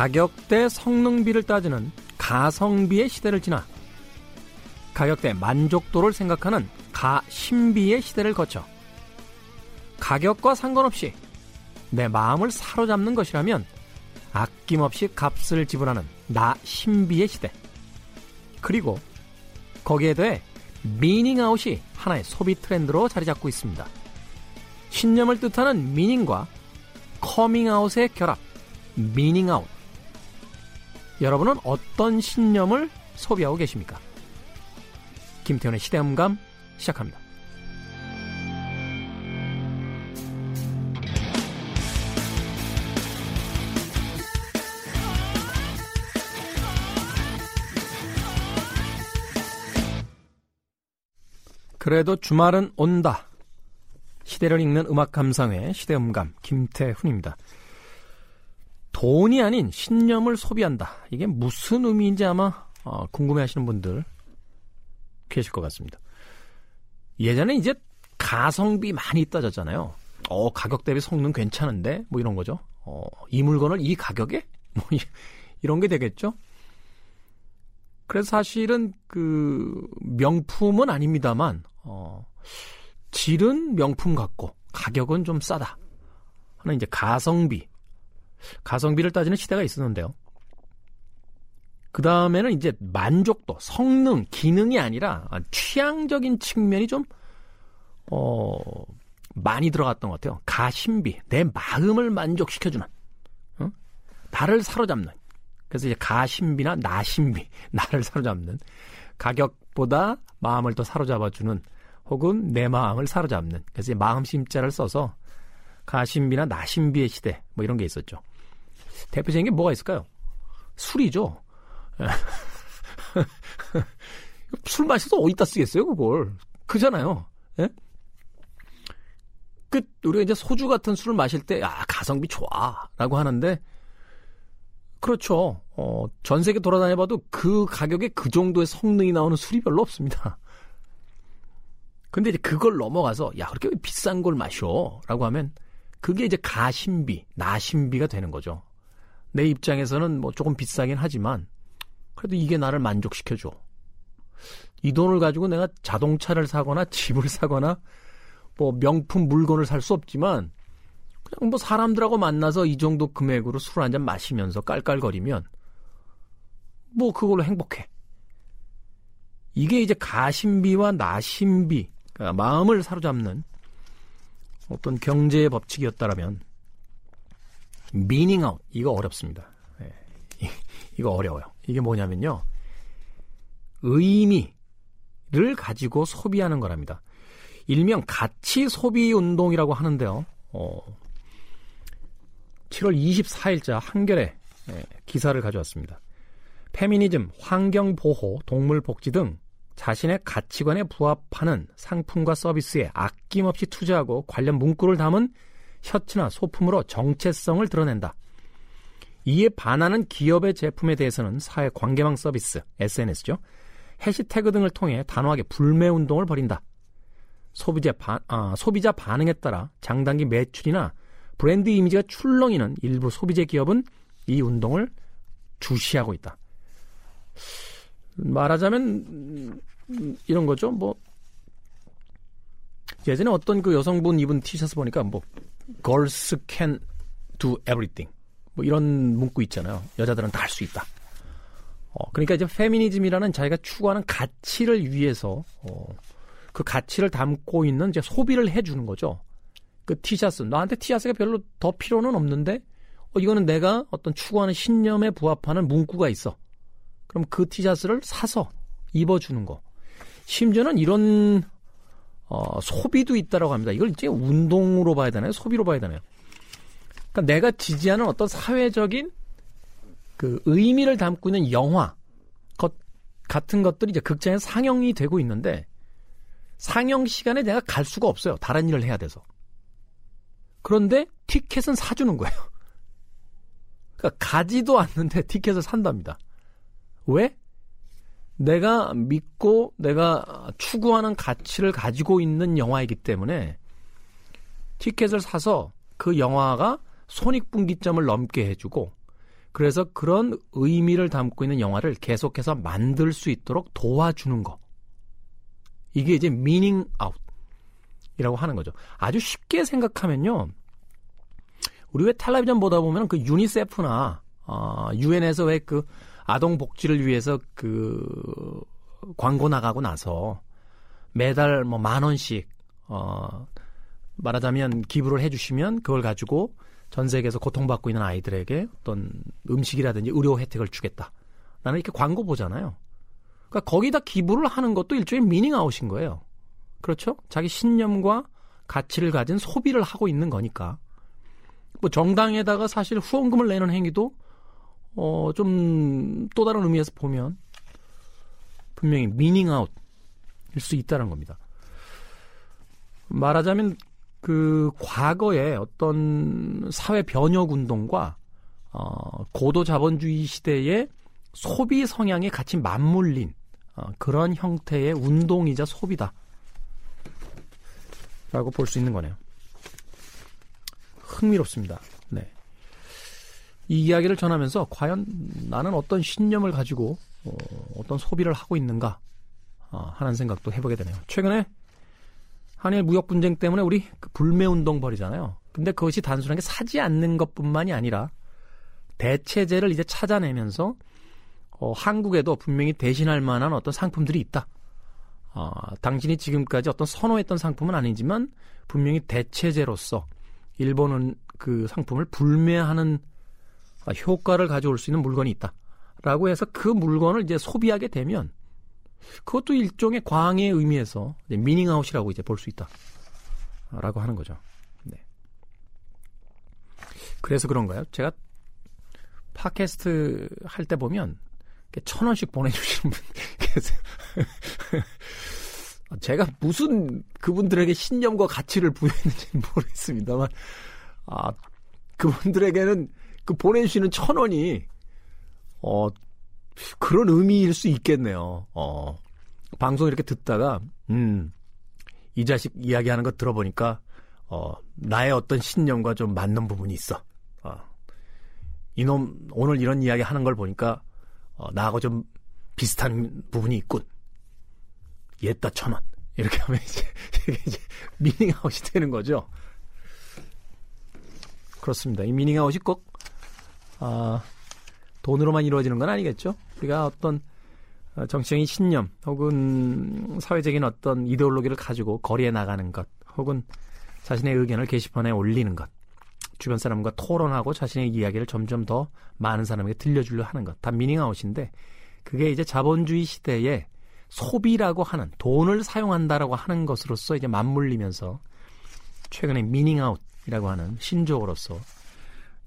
가격 대 성능비를 따지는 가성비의 시대를 지나 가격 대 만족도를 생각하는 가심비의 시대를 거쳐 가격과 상관없이 내 마음을 사로잡는 것이라면 아낌없이 값을 지불하는 나 신비의 시대. 그리고 거기에 더해 미닝아웃이 하나의 소비 트렌드로 자리 잡고 있습니다. 신념을 뜻하는 미닝과 커밍아웃의 결합, 미닝아웃. 여러분은 어떤 신념을 소비하고 계십니까? 김태훈의 시대음감 시작합니다. 그래도 주말은 온다. 시대를 읽는 음악 감상회 시대음감 김태훈입니다. 돈이 아닌 신념을 소비한다. 이게 무슨 의미인지 아마 어, 궁금해하시는 분들 계실 것 같습니다. 예전에 이제 가성비 많이 따졌잖아요. 어 가격 대비 성능 괜찮은데 뭐 이런 거죠. 어, 이 물건을 이 가격에 뭐 이런 게 되겠죠. 그래서 사실은 그 명품은 아닙니다만 어, 질은 명품 같고 가격은 좀 싸다 하는 이제 가성비 가성비를 따지는 시대가 있었는데요. 그 다음에는 이제 만족도, 성능, 기능이 아니라 취향적인 측면이 좀, 어, 많이 들어갔던 것 같아요. 가심비, 내 마음을 만족시켜주는, 어? 나를 사로잡는. 그래서 이제 가심비나 나심비, 나를 사로잡는. 가격보다 마음을 더 사로잡아주는 혹은 내 마음을 사로잡는. 그래서 마음 심자를 써서 가심비나 나심비의 시대 뭐 이런 게 있었죠. 대표적인 게 뭐가 있을까요? 술이죠. 술 마셔서 어디다 쓰겠어요, 그걸. 그잖아요. 예? 그, 우리가 이제 소주 같은 술을 마실 때, 아, 가성비 좋아. 라고 하는데, 그렇죠. 어, 전 세계 돌아다녀봐도 그 가격에 그 정도의 성능이 나오는 술이 별로 없습니다. 근데 이제 그걸 넘어가서, 야, 그렇게 비싼 걸 마셔. 라고 하면, 그게 이제 가심비, 나심비가 되는 거죠. 내 입장에서는 뭐 조금 비싸긴 하지만, 그래도 이게 나를 만족시켜줘. 이 돈을 가지고 내가 자동차를 사거나 집을 사거나 뭐 명품 물건을 살 수 없지만 그냥 뭐 사람들하고 만나서 이 정도 금액으로 술 한 잔 마시면서 깔깔거리면 뭐 그걸로 행복해. 이게 이제 가심비와 나심비, 그러니까 마음을 사로잡는 어떤 경제의 법칙이었다라면 미닝아웃 이거 어렵습니다. 네. 이거 어려워요. 이게 뭐냐면요. 의미를 가지고 소비하는 거랍니다. 일명 가치 소비 운동이라고 하는데요. 어, 7월 24일자 한겨레 예, 기사를 가져왔습니다. 페미니즘, 환경보호, 동물복지 등 자신의 가치관에 부합하는 상품과 서비스에 아낌없이 투자하고 관련 문구를 담은 셔츠나 소품으로 정체성을 드러낸다. 이에 반하는 기업의 제품에 대해서는 사회 관계망 서비스, SNS죠. 해시태그 등을 통해 단호하게 불매 운동을 벌인다. 소비자, 반, 아, 소비자 반응에 따라 장단기 매출이나 브랜드 이미지가 출렁이는 일부 소비재 기업은 이 운동을 주시하고 있다. 말하자면 이런 거죠. 뭐 예전에 어떤 그 여성분 입은 티셔츠 보니까 뭐 girls can do everything 뭐 이런 문구 있잖아요. 여자들은 다 할 수 있다. 어, 그러니까 이제 페미니즘이라는 자기가 추구하는 가치를 위해서 어, 그 가치를 담고 있는 이제 소비를 해주는 거죠. 그 티셔츠 나한테 티셔츠가 별로 더 필요는 없는데 어, 이거는 내가 어떤 추구하는 신념에 부합하는 문구가 있어. 그럼 그 티셔츠를 사서 입어주는 거. 심지어는 이런 어, 소비도 있다라고 합니다. 이걸 이제 운동으로 봐야 되나요? 소비로 봐야 되나요? 그러니까 내가 지지하는 어떤 사회적인 그 의미를 담고 있는 영화 것 같은 것들이 이제 극장에 상영이 되고 있는데 상영 시간에 내가 갈 수가 없어요. 다른 일을 해야 돼서. 그런데 티켓은 사주는 거예요. 그러니까 가지도 않는데 티켓을 산답니다. 왜? 내가 믿고 내가 추구하는 가치를 가지고 있는 영화이기 때문에 티켓을 사서 그 영화가 손익분기점을 넘게 해주고 그래서 그런 의미를 담고 있는 영화를 계속해서 만들 수 있도록 도와주는 거. 이게 이제 미닝 아웃이라고 하는 거죠. 아주 쉽게 생각하면요. 우리 왜 텔레비전 보다 보면 그 유니세프나 어, 유엔에서 왜그 아동 복지를 위해서 그 광고 나가고 나서 매달 뭐 만 원씩 어 말하자면 기부를 해주시면 그걸 가지고 전 세계에서 고통받고 있는 아이들에게 어떤 음식이라든지 의료 혜택을 주겠다. 라는 이렇게 광고 보잖아요. 그러니까 거기다 기부를 하는 것도 일종의 미닝 아웃인 거예요. 그렇죠? 자기 신념과 가치를 가진 소비를 하고 있는 거니까. 뭐 정당에다가 사실 후원금을 내는 행위도 어 좀 또 다른 의미에서 보면 분명히 미닝 아웃일 수 있다는 겁니다. 말하자면 그 과거의 어떤 사회 변혁 운동과 어, 고도 자본주의 시대의 소비 성향이 같이 맞물린 어, 그런 형태의 운동이자 소비다. 라고 볼 수 있는 거네요. 흥미롭습니다. 네. 이 이야기를 전하면서 과연 나는 어떤 신념을 가지고 어, 어떤 소비를 하고 있는가 어, 하는 생각도 해보게 되네요. 최근에 한일 무역 분쟁 때문에 우리 그 불매 운동 벌이잖아요. 근데 그것이 단순하게 사지 않는 것뿐만이 아니라 대체제를 이제 찾아내면서 어, 한국에도 분명히 대신할 만한 어떤 상품들이 있다. 어, 당신이 지금까지 어떤 선호했던 상품은 아니지만 분명히 대체제로서 일본은 그 상품을 불매하는 효과를 가져올 수 있는 물건이 있다. 라고 해서 그 물건을 이제 소비하게 되면 그것도 일종의 광의 의미에서 미닝아웃이라고 이제 볼 수 있다. 라고 하는 거죠. 네. 그래서 그런가요? 제가 팟캐스트 할 때 보면 천 원씩 보내주시는 분 계세요. 제가 무슨 그분들에게 신념과 가치를 부여했는지는 모르겠습니다만, 아, 그분들에게는 그 보내주시는 천 원이, 어, 그런 의미일 수 있겠네요. 어, 방송 이렇게 듣다가, 음, 이 자식 이야기하는 거 들어보니까, 어, 나의 어떤 신념과 좀 맞는 부분이 있어. 어, 이놈, 오늘 이런 이야기 하는 걸 보니까, 어, 나하고 좀 비슷한 부분이 있군. 옛다 천 원. 이렇게 하면 이제, 이제 미닝아웃이 되는 거죠. 그렇습니다. 이 미닝아웃이 꼭, 아, 돈으로만 이루어지는 건 아니겠죠. 우리가 어떤 어, 정치적인 신념 혹은 사회적인 어떤 이데올로기를 가지고 거리에 나가는 것 혹은 자신의 의견을 게시판에 올리는 것 주변 사람과 토론하고 자신의 이야기를 점점 더 많은 사람에게 들려주려 하는 것 다 미닝아웃인데 그게 이제 자본주의 시대에 소비라고 하는 돈을 사용한다라고 하는 것으로서 이제 맞물리면서 최근에 미닝아웃이라고 하는 신조어로서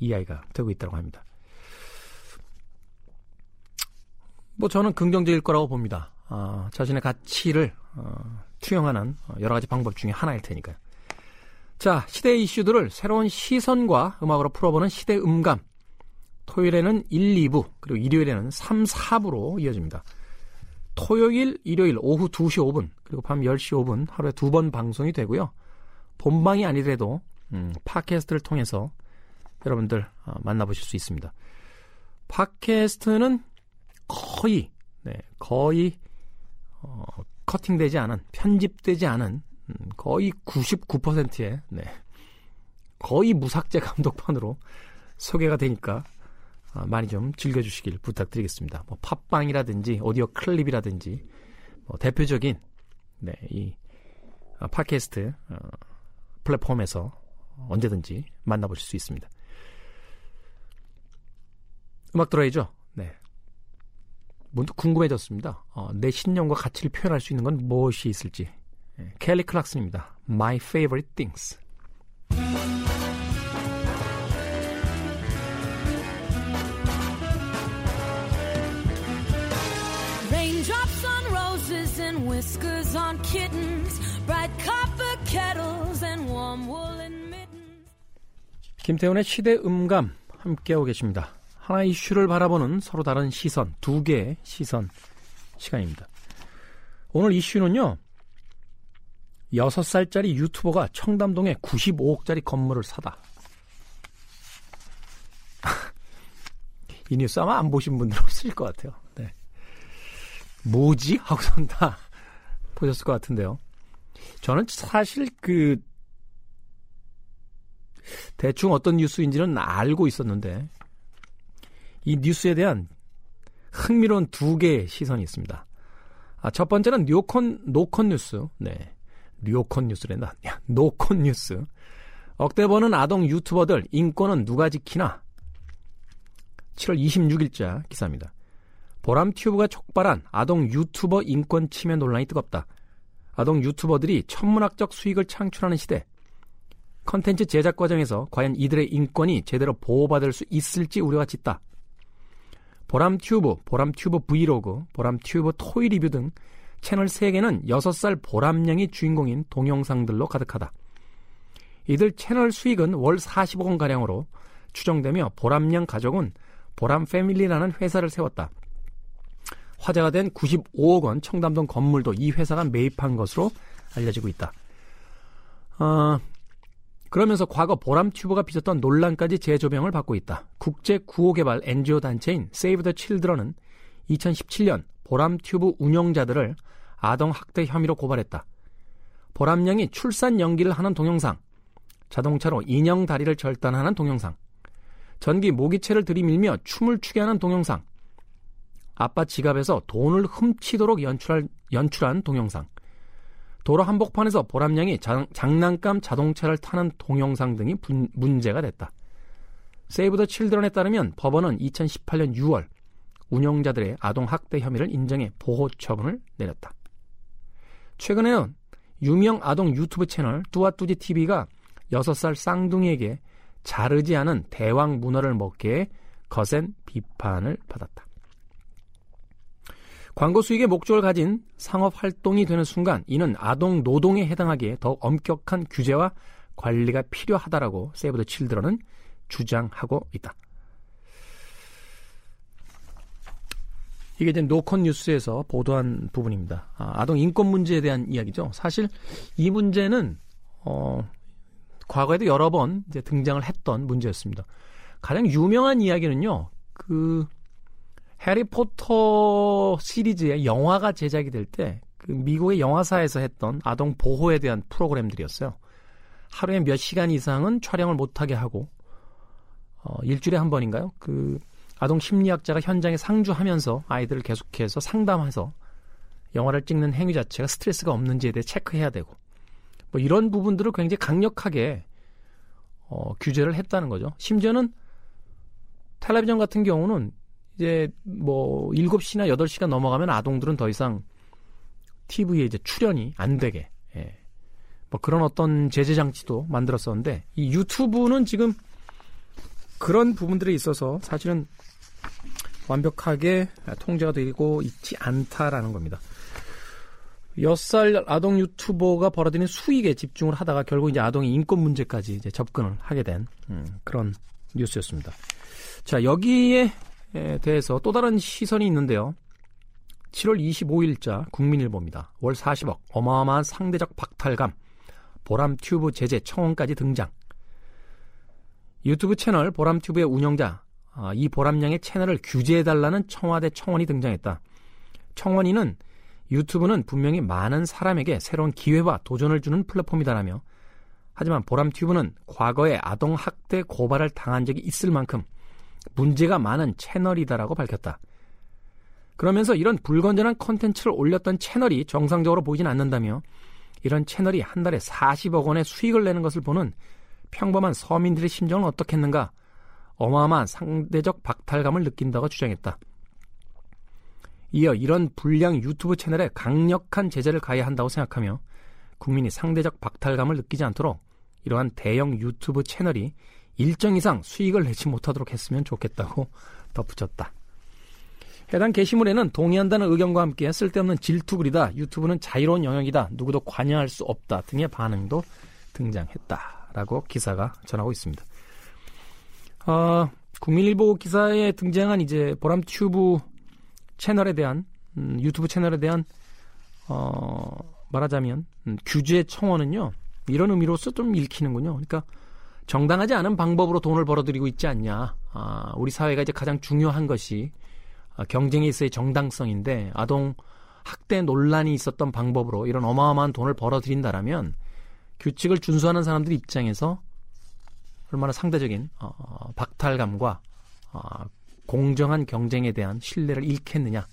이야기가 되고 있다고 합니다. 뭐 저는 긍정적일 거라고 봅니다. 어, 자신의 가치를 어, 투영하는 여러 가지 방법 중에 하나일 테니까요. 자, 시대 이슈들을 새로운 시선과 음악으로 풀어보는 시대 음감. 토요일에는 1, 2부, 그리고 일요일에는 3, 4부로 이어집니다. 토요일, 일요일 오후 2시 5분, 그리고 밤 10시 5분 하루에 두 번 방송이 되고요. 본방이 아니더라도 음, 팟캐스트를 통해서 여러분들 어, 만나보실 수 있습니다. 팟캐스트는 거의 네, 거의 어, 커팅되지 않은 편집되지 않은 음, 거의 99%의 네, 거의 무삭제 감독판으로 소개가 되니까 어, 많이 좀 즐겨주시길 부탁드리겠습니다. 뭐 팟빵이라든지 오디오 클립이라든지 뭐 대표적인 네, 이 어, 팟캐스트 어, 플랫폼에서 언제든지 만나보실 수 있습니다. 음악 들어야죠. 네. 문득 궁금해졌습니다. 어, 내 신념과 가치를 표현할 수 있는 건 무엇이 있을지. 예, 켈리 클락슨입니다. My Favorite Things. Raindrops on roses and whiskers on kittens, bright copper kettles and warm woolen mittens. 김태훈의 시대 음감 함께하고 계십니다. 하나의 이슈를 바라보는 서로 다른 시선, 두 개의 시선 시간입니다. 오늘 이슈는요, 6살짜리 유튜버가 청담동에 95억짜리 건물을 사다. 이 뉴스 아마 안 보신 분들 없으실 것 같아요. 네. 뭐지? 하고선 다 보셨을 것 같은데요. 저는 사실 그 대충 어떤 뉴스인지는 알고 있었는데 이 뉴스에 대한 흥미로운 두 개의 시선이 있습니다. 아, 첫 번째는 뉴컷 노컷 뉴스. 네. 뉴컷 뉴스랜다. 노컷 뉴스. 억대 버는 아동 유튜버들 인권은 누가 지키나? 7월 26일자 기사입니다. 보람튜브가 촉발한 아동 유튜버 인권 침해 논란이 뜨겁다. 아동 유튜버들이 천문학적 수익을 창출하는 시대. 컨텐츠 제작 과정에서 과연 이들의 인권이 제대로 보호받을 수 있을지 우려가 짙다. 보람튜브, 보람튜브 브이로그, 보람튜브 toy review 등 채널 3개는 6살 보람양이 주인공인 동영상들로 가득하다. 이들 채널 수익은 월 40억 원가량으로 추정되며 보람양 가족은 보람 패밀리라는 회사를 세웠다. 화제가 된 95억 원 청담동 건물도 이 회사가 매입한 것으로 알려지고 있다. 어, 그러면서 과거 보람 튜브가 빚었던 논란까지 재조명을 받고 있다. 국제 구호개발 NGO 단체인 Save the Children은 2017년 보람 튜브 운영자들을 아동 학대 혐의로 고발했다. 보람양이 출산 연기를 하는 동영상, 자동차로 인형 다리를 절단하는 동영상, 전기 모기채를 들이밀며 춤을 추게 하는 동영상, 아빠 지갑에서 돈을 훔치도록 연출할, 연출한 동영상, 도로 한복판에서 보람양이 자, 장난감 자동차를 타는 동영상 등이 분, 문제가 됐다. 세이브 더 칠드런에 따르면 법원은 2018년 6월 운영자들의 아동 학대 혐의를 인정해 보호 처분을 내렸다. 최근에는 유명 아동 유튜브 채널 뚜아뚜지 TV가 6살 쌍둥이에게 자르지 않은 대왕 문어를 먹게 거센 비판을 받았다. 광고 수익의 목적을 가진 상업 활동이 되는 순간 이는 아동 노동에 해당하기에 더욱 엄격한 규제와 관리가 필요하다라고 세이브 더 칠드런은 주장하고 있다. 이게 이제 노컨 뉴스에서 보도한 부분입니다. 아, 동 인권 문제에 대한 이야기죠. 사실 이 문제는 어, 과거에도 여러 번 이제 등장을 했던 문제였습니다. 가장 유명한 이야기는요. 그 해리포터 시리즈의 영화가 제작이 될 때 그 미국의 영화사에서 했던 아동 보호에 대한 프로그램들이었어요. 하루에 몇 시간 이상은 촬영을 못하게 하고 어, 일주일에 한 번인가요? 그 아동 심리학자가 현장에 상주하면서 아이들을 계속해서 상담해서 영화를 찍는 행위 자체가 스트레스가 없는지에 대해 체크해야 되고 뭐 이런 부분들을 굉장히 강력하게 어, 규제를 했다는 거죠. 심지어는 텔레비전 같은 경우는 이제 뭐 7시나 8시가 넘어가면 아동들은 더 이상 TV에 이제 출연이 안 되게 예. 뭐 그런 어떤 제재 장치도 만들었었는데 이 유튜브는 지금 그런 부분들에 있어서 사실은 완벽하게 통제가 되고 있지 않다라는 겁니다. 6살 아동 유튜버가 벌어들이는 수익에 집중을 하다가 결국 이제 아동의 인권 문제까지 이제 접근을 하게 된 음, 그런 뉴스였습니다. 자, 여기에 대해서 또 다른 시선이 있는데요. 7월 25일자 국민일보입니다. 월 40억, 어마어마한 상대적 박탈감, 보람 튜브 제재 청원까지 등장. 유튜브 채널 보람 튜브의 운영자, 아, 이 보람양의 채널을 규제해달라는 청와대 청원이 등장했다. 청원인은 유튜브는 분명히 많은 사람에게 새로운 기회와 도전을 주는 플랫폼이다라며 하지만 보람튜브는 과거에 아동학대 고발을 당한 적이 있을 만큼 문제가 많은 채널이다라고 밝혔다. 그러면서 이런 불건전한 컨텐츠를 올렸던 채널이 정상적으로 보이진 않는다며 이런 채널이 한 달에 40억 원의 수익을 내는 것을 보는 평범한 서민들의 심정은 어떻겠는가 어마어마한 상대적 박탈감을 느낀다고 주장했다. 이어 이런 불량 유튜브 채널에 강력한 제재를 가해야 한다고 생각하며 국민이 상대적 박탈감을 느끼지 않도록 이러한 대형 유튜브 채널이 일정 이상 수익을 내지 못하도록 했으면 좋겠다고 덧붙였다. 해당 게시물에는 동의한다는 의견과 함께 쓸데없는 질투글이다. 유튜브는 자유로운 영역이다. 누구도 관여할 수 없다. 등의 반응도 등장했다라고 기사가 전하고 있습니다. 어, 국민일보 기사에 등장한 이제 보람튜브 채널에 대한 음, 유튜브 채널에 대한 어, 말하자면 음, 규제 청원은요 이런 의미로서 좀 읽히는군요. 그러니까 정당하지 않은 방법으로 돈을 벌어들이고 있지 않냐. 아, 우리 사회가 이제 가장 중요한 것이 아, 경쟁에 있어의 정당성인데 아동 학대 논란이 있었던 방법으로 이런 어마어마한 돈을 벌어들인다라면 규칙을 준수하는 사람들 입장에서 얼마나 상대적인 어, 박탈감과 어, 공정한 경쟁에 대한 신뢰를 잃겠느냐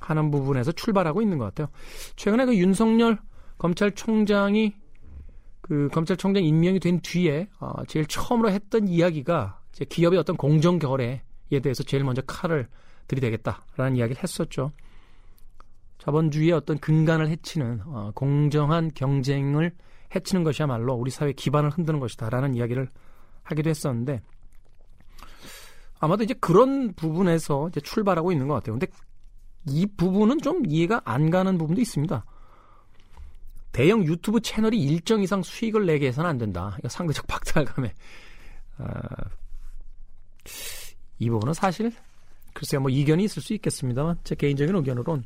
하는 부분에서 출발하고 있는 것 같아요. 최근에 그 윤석열 검찰총장이 그 검찰총장 임명이 된 뒤에 어, 제일 처음으로 했던 이야기가 이제 기업의 어떤 공정 거래에 대해서 제일 먼저 칼을 들이대겠다라는 이야기를 했었죠. 자본주의의 어떤 근간을 해치는 어, 공정한 경쟁을 해치는 것이야말로 우리 사회 기반을 흔드는 것이다라는 이야기를 하기도 했었는데 아마도 이제 그런 부분에서 이제 출발하고 있는 것 같아요. 근데 이 부분은 좀 이해가 안 가는 부분도 있습니다. 대형 유튜브 채널이 일정 이상 수익을 내게 해서는 안 된다. 이거 상대적 박탈감에 아, 이 부분은 사실 글쎄요 뭐 이견이 있을 수 있겠습니다만 제 개인적인 의견으론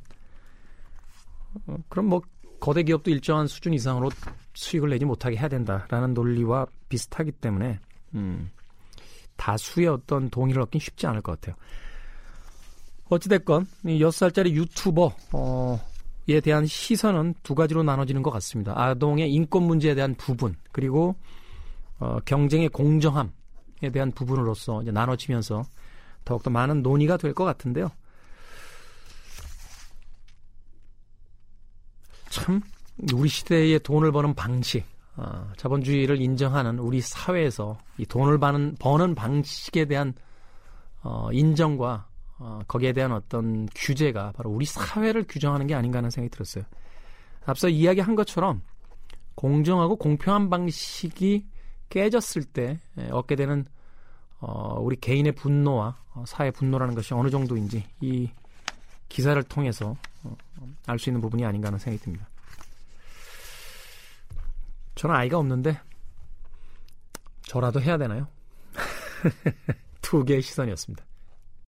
어, 그럼 뭐 거대 기업도 일정한 수준 이상으로 수익을 내지 못하게 해야 된다라는 논리와 비슷하기 때문에 음, 다수의 어떤 동의를 얻긴 쉽지 않을 것 같아요. 어찌됐건 이 6살짜리 유튜버 에 어, 대한 시선은 두 가지로 나눠지는 것 같습니다. 아동의 인권 문제에 대한 부분 그리고 어, 경쟁의 공정함에 대한 부분으로서 이제 나눠지면서 더욱더 많은 논의가 될 것 같은데요. 참 우리 시대의 돈을 버는 방식, 어, 자본주의를 인정하는 우리 사회에서 이 돈을 버는, 버는 방식에 대한 어, 인정과 어, 거기에 대한 어떤 규제가 바로 우리 사회를 규정하는 게 아닌가 하는 생각이 들었어요. 앞서 이야기한 것처럼 공정하고 공평한 방식이 깨졌을 때 얻게 되는 어, 우리 개인의 분노와 어, 사회 분노라는 것이 어느 정도인지 이 기사를 통해서 어, 알수 있는 부분이 아닌가 하는 생각이 듭니다. 저는 아이가 없는데 저라도 해야 되나요? 두 개의 시선이었습니다.